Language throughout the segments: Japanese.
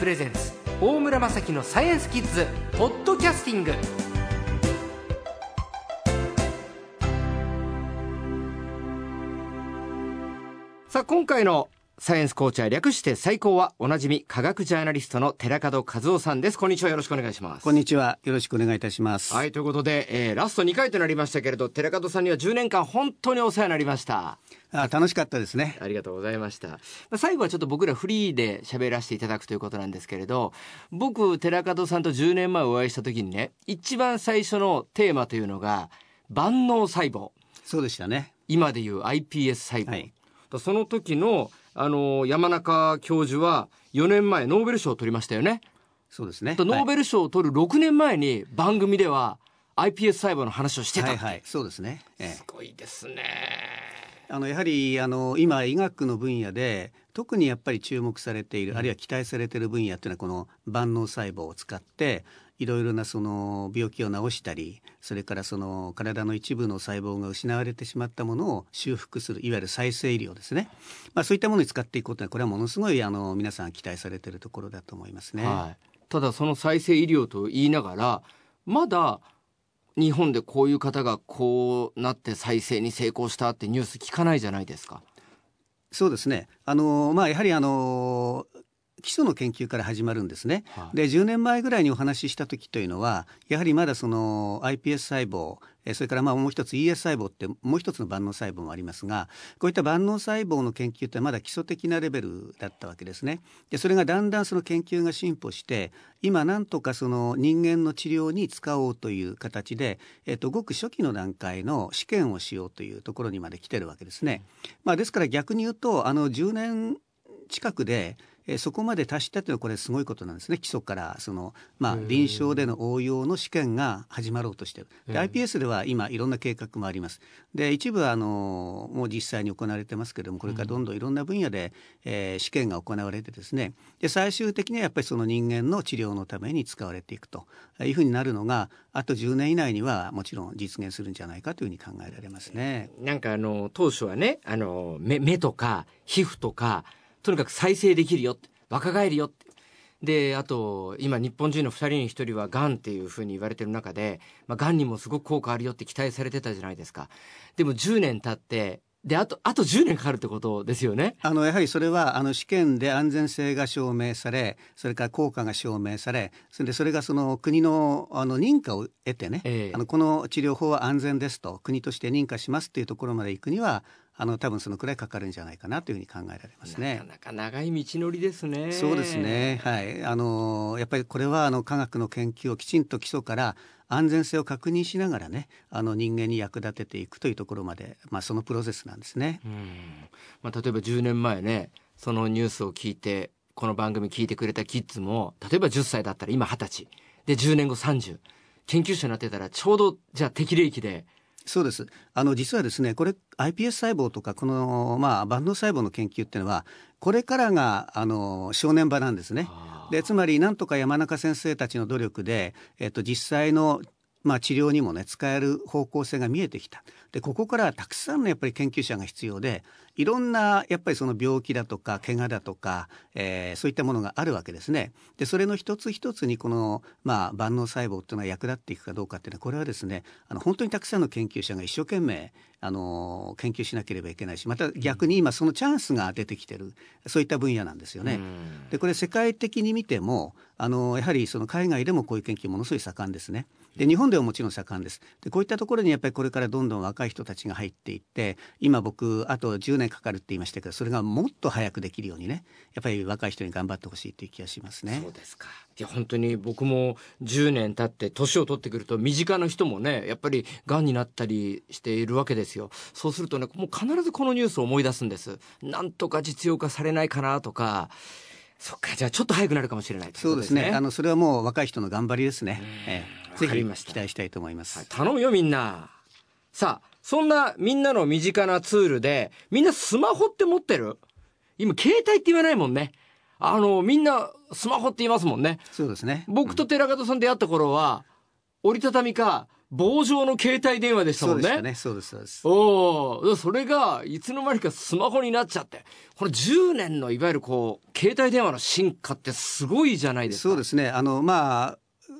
プレゼンツ大村雅樹のサイエンスキッズポッドキャスティング。さあ今回のサイエンスコーチャー略して最高はおなじみ科学ジャーナリストの寺門和夫さんです。こんにちは。よろしくお願いします。こんにちは。よろしくお願いいたします。はいということで、えー、ラスト2回となりましたけれど寺門さんには10年間本当にお世話になりました。あ楽しかったですね。ありがとうございました、まあ、最後はちょっと僕らフリーで喋らせていただくということなんですけれど僕寺門さんと10年前お会いした時にね一番最初のテーマというのが万能細胞。そうでしたね。今でいう iPS 細胞、はい、その時のあの山中教授は4年前ノーベル賞を取りましたよね。そうですね。ノーベル賞を取る6年前に番組では iPS 細胞の話をしてた。はい、はい、そうですね。ええ、すごいですね。あのやはりあの今医学の分野で特にやっぱり注目されている、あるいは期待されている分野っていうのはこの万能細胞を使っていろいろなその病気を治したりそれからその体の一部の細胞が失われてしまったものを修復するいわゆる再生医療ですね、まあ、そういったものに使っていくことはこれはものすごいあの皆さん期待されているところだと思いますね。はい、ただその再生医療と言いながらまだ日本でこういう方がこうなって再生に成功したってニュース聞かないじゃないですか。そうですね。あのまあやはりあの基礎の研究から始まるんですね。はい、で10年前ぐらいにお話しした時というのはやはりまだその iPS 細胞それからまあもう一つ ES 細胞ってもう一つの万能細胞もありますがこういった万能細胞の研究ってまだ基礎的なレベルだったわけですね。でそれがだんだんその研究が進歩して今なんとかその人間の治療に使おうという形で、えっと、ごく初期の段階の試験をしようというところにまで来てるわけですね。まあ、ですから逆に言うとあの10年近くでえー、そこまで達したというのはこれすごいことなんですね。基礎からその、まあ、臨床での応用の試験が始まろうとしている。で iPS では今いろんな計画もあります。で一部はあのもう実際に行われてますけれどもこれからどんどんいろんな分野で、えー、試験が行われてですね。で最終的にはやっぱりその人間の治療のために使われていくというふうになるのがあと10年以内にはもちろん実現するんじゃないかというふうに考えられますね。なんかあの当初はねあの目目とか皮膚とかとにかく再生できるよ若返るよって。であと今日本人の2人に1人はがんっていうふうに言われてる中で、まあ、がんにもすごく効果あるよって期待されてたじゃないですか。でも10年経ってであとあと10年かかるってことですよね。あのやはりそれはあの試験で安全性が証明されそれから効果が証明されそれでそれがその国のあの認可を得てね、えー、あのこの治療法は安全ですと国として認可しますっていうところまで行くにはあの多分そのくらいかかるんじゃないかなというふうに考えられますね。なかなか長い道のりですね。そうですね。はい。あのやっぱりこれはあの科学の研究をきちんと基礎から安全性を確認しながらねあの人間に役立てていくというところまで、まあ、そのプロセスなんですね。まあ、例えば10年前ねそのニュースを聞いてこの番組聞いてくれたキッズも例えば10歳だったら今20歳で10年後30研究者になってたらちょうどじゃあ適齢期でそうです。あの実はですね、これ iPS 細胞とかこのまあ万能細胞の研究っていうのはこれからがあの正念場なんですね。でつまりなんとか山中先生たちの努力で、えっと、実際のまあ、治療にもね使える方向性が見えてきたでここからはたくさんのやっぱり研究者が必要でいろんなやっぱりその病気だとか怪我だとか、えー、そういったものがあるわけですね。でそれの一つ一つにこの、まあ、万能細胞っていうのは役立っていくかどうかっていうのはこれはですねあの本当にたくさんの研究者が一生懸命あの研究しなければいけないしまた逆に今そのチャンスが出てきてるそういった分野なんですよね。でこれ世界的に見てもあのやはりその海外でもこういう研究ものすごい盛んですね。で日本ではもちろん盛んです。でこういったところにやっぱりこれからどんどん若い人たちが入っていって今僕あと10年かかるって言いましたけどそれがもっと早くできるようにねやっぱり若い人に頑張ってほしいという気がしますね。そうですかいや本当に僕も10年経って年を取ってくると身近な人もねやっぱりがんになったりしているわけですよ。そうするとねもう必ずこのニュースを思い出すんです。なんとか実用化されないかなとか。そっかじゃあちょっと早くなるかもしれない、ね、そうですね。あのそれはもう若い人の頑張りですね、ええ、ぜひ期待したいと思います、はい、頼むよみんな。さあそんなみんなの身近なツールでみんなスマホって持ってる？今携帯って言わないもんね。あのみんなスマホって言いますもんね。そうですね。僕と寺門さん出会った頃は、折りたたみか棒状の携帯電話でしたもんね。ね。そうです、そうです。おお、それが、いつの間にかスマホになっちゃって、この10年のいわゆるこう、携帯電話の進化ってすごいじゃないですか。そうですね。あの、まあ、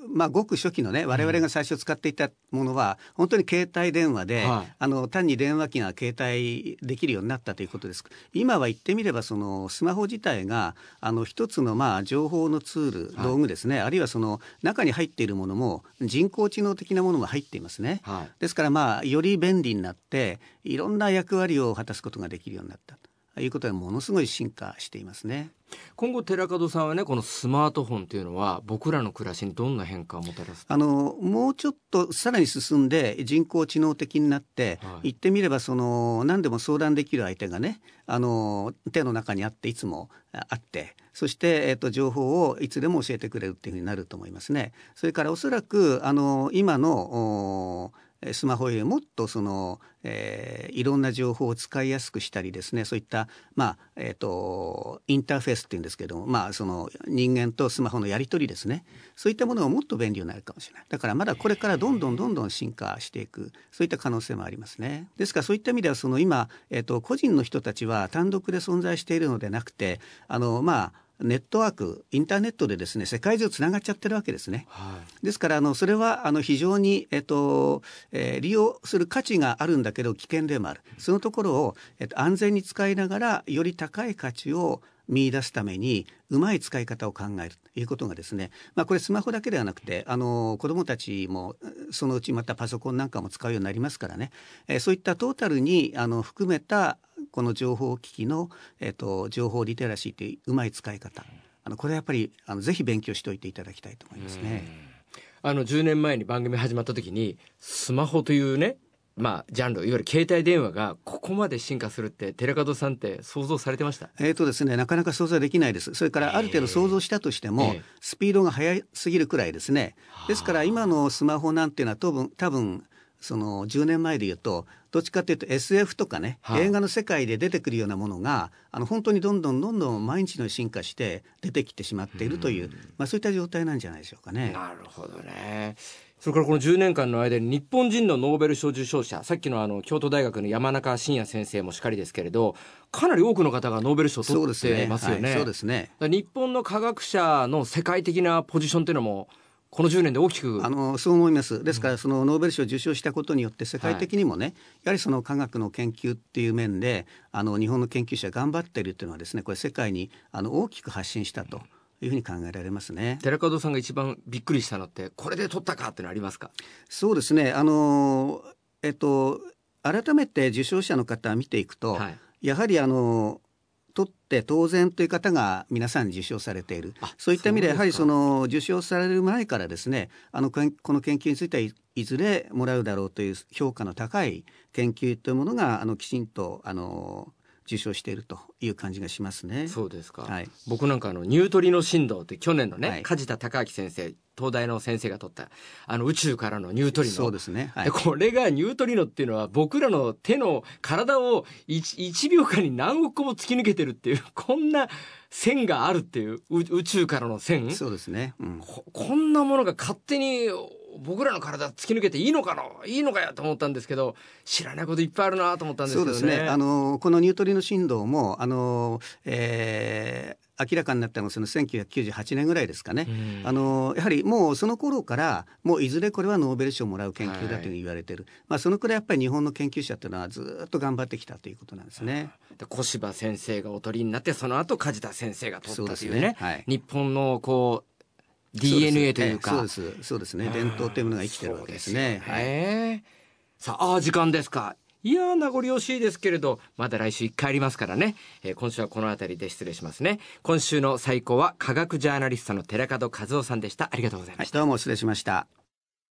まあ、ごく初期のね我々が最初使っていたものは、本当に携帯電話で、はい、あの単に電話機が携帯できるようになったということです。今は言ってみればそのスマホ自体があの一つのまあ情報のツール道具ですね、はい、あるいはその中に入っているものも人工知能的なものも入っていますね、はい、ですからまあより便利になっていろんな役割を果たすことができるようになったということはものすごい進化していますね。今後寺門さんはねこのスマートフォンというのは僕らの暮らしにどんな変化をもたらす？あのもうちょっとさらに進んで人工知能的になって、はい、言ってみればその何でも相談できる相手がねあの手の中にあっていつもあってそして、えっと、情報をいつでも教えてくれるっていうふうになると思いますね。それからおそらくあの今のスマホよりもっとその、えー、いろんな情報を使いやすくしたりですねそういった、まあえーと、インターフェースっていうんですけども、まあ、その人間とスマホのやり取りですね。そういったものがもっと便利になるかもしれない。だからまだこれからどんどんどんどん進化していくそういった可能性もありますね。ですからそういった意味ではその今、えーと個人の人たちは単独で存在しているのでなくてあのまあネットワークインターネットでですね世界中つながっちゃってるわけですね。はい、ですからあのそれはあの非常に、えっとえー、利用する価値があるんだけど危険でもある。そのところを、えっと、安全に使いながらより高い価値を見出すためにうまい使い方を考えるということがですね、まあ、これスマホだけではなくてあの子どもたちもそのうちまたパソコンなんかも使うようになりますからね、えー、そういったトータルにあの含めたこの情報機器の、えーと、情報リテラシーといううまい使い方。あのこれはやっぱりあのぜひ勉強しておいていただきたいと思いますね。あの10年前に番組始まった時にスマホというねまあ、ジャンルいわゆる携帯電話がここまで進化するって寺門さんって想像されてました？えーとですね、なかなか想像できないです。それからある程度想像したとしても、スピードが速すぎるくらいですね。ですから今のスマホなんていうのは多分多分その10年前で言うとどっちかというと SF とかね、はあ、映画の世界で出てくるようなものがあの本当にどんどんどんどん毎日の進化して出てきてしまっているという、うまあ、そういった状態なんじゃないでしょうかね。なるほどね。それからこの10年間の間に日本人のノーベル賞受賞者さっきのあの京都大学の山中伸也先生もしかりですけれどかなり多くの方がノーベル賞を取ってますよね。そうですね、はい、日本の科学者の世界的なポジションというのもこの10年で大きくあのそう思いますですからそのノーベル賞を受賞したことによって世界的にもね、はい、やはりその科学の研究っていう面であの日本の研究者頑張っているというのはですねこれ世界にあの大きく発信したと。いうふうに考えられますね。寺門さんが一番びっくりしたのってこれで取ったかってのありますか？そうですね。あのえっと改めて受賞者の方見ていくと、はい、やはりあの取って当然という方が皆さん受賞されているそういった意味でやはりその受賞される前からですねあのこの研究についてはいずれもらうだろうという評価の高い研究というものがあのきちんとあの受賞しているという感じがしますね。そうですか。はい、僕なんかあのニュートリノ振動って去年のね、はい、梶田隆明先生東大の先生が取ったあの宇宙からのニュートリノ。そうですね、はい、これがニュートリノっていうのは僕らの手の体を 1, 1秒間に何億個も突き抜けてるっていう こんな線があるっていう宇宙からの線。そうですね、うん。こ、こんなものが勝手に僕らの体突き抜けていいのかな？いいのかやと思ったんですけど知らないこといっぱいあるなと思ったんですけどね。そうですね。あのこのニュートリノ振動もあの、えー明らかになったのはその1998年ぐらいですかね、あのやはりもうその頃からもういずれこれはノーベル賞をもらう研究だと言われてる、はい、まあ、そのくらいやっぱり日本の研究者というのはずっと頑張ってきたということなんですね。小柴先生がお取りになってその後梶田先生が取ったというね、ね。はい、日本のこう DNA というか。そうです。そうですね。伝統というものが生きてるわけですね。はい、さああ時間ですかいや名残惜しいですけれどまだ来週1回ありますからね、えー、今週はこの辺りで失礼しますね。今週の最高は科学ジャーナリストの寺門和夫さんでした。ありがとうございました、どうも失礼しました。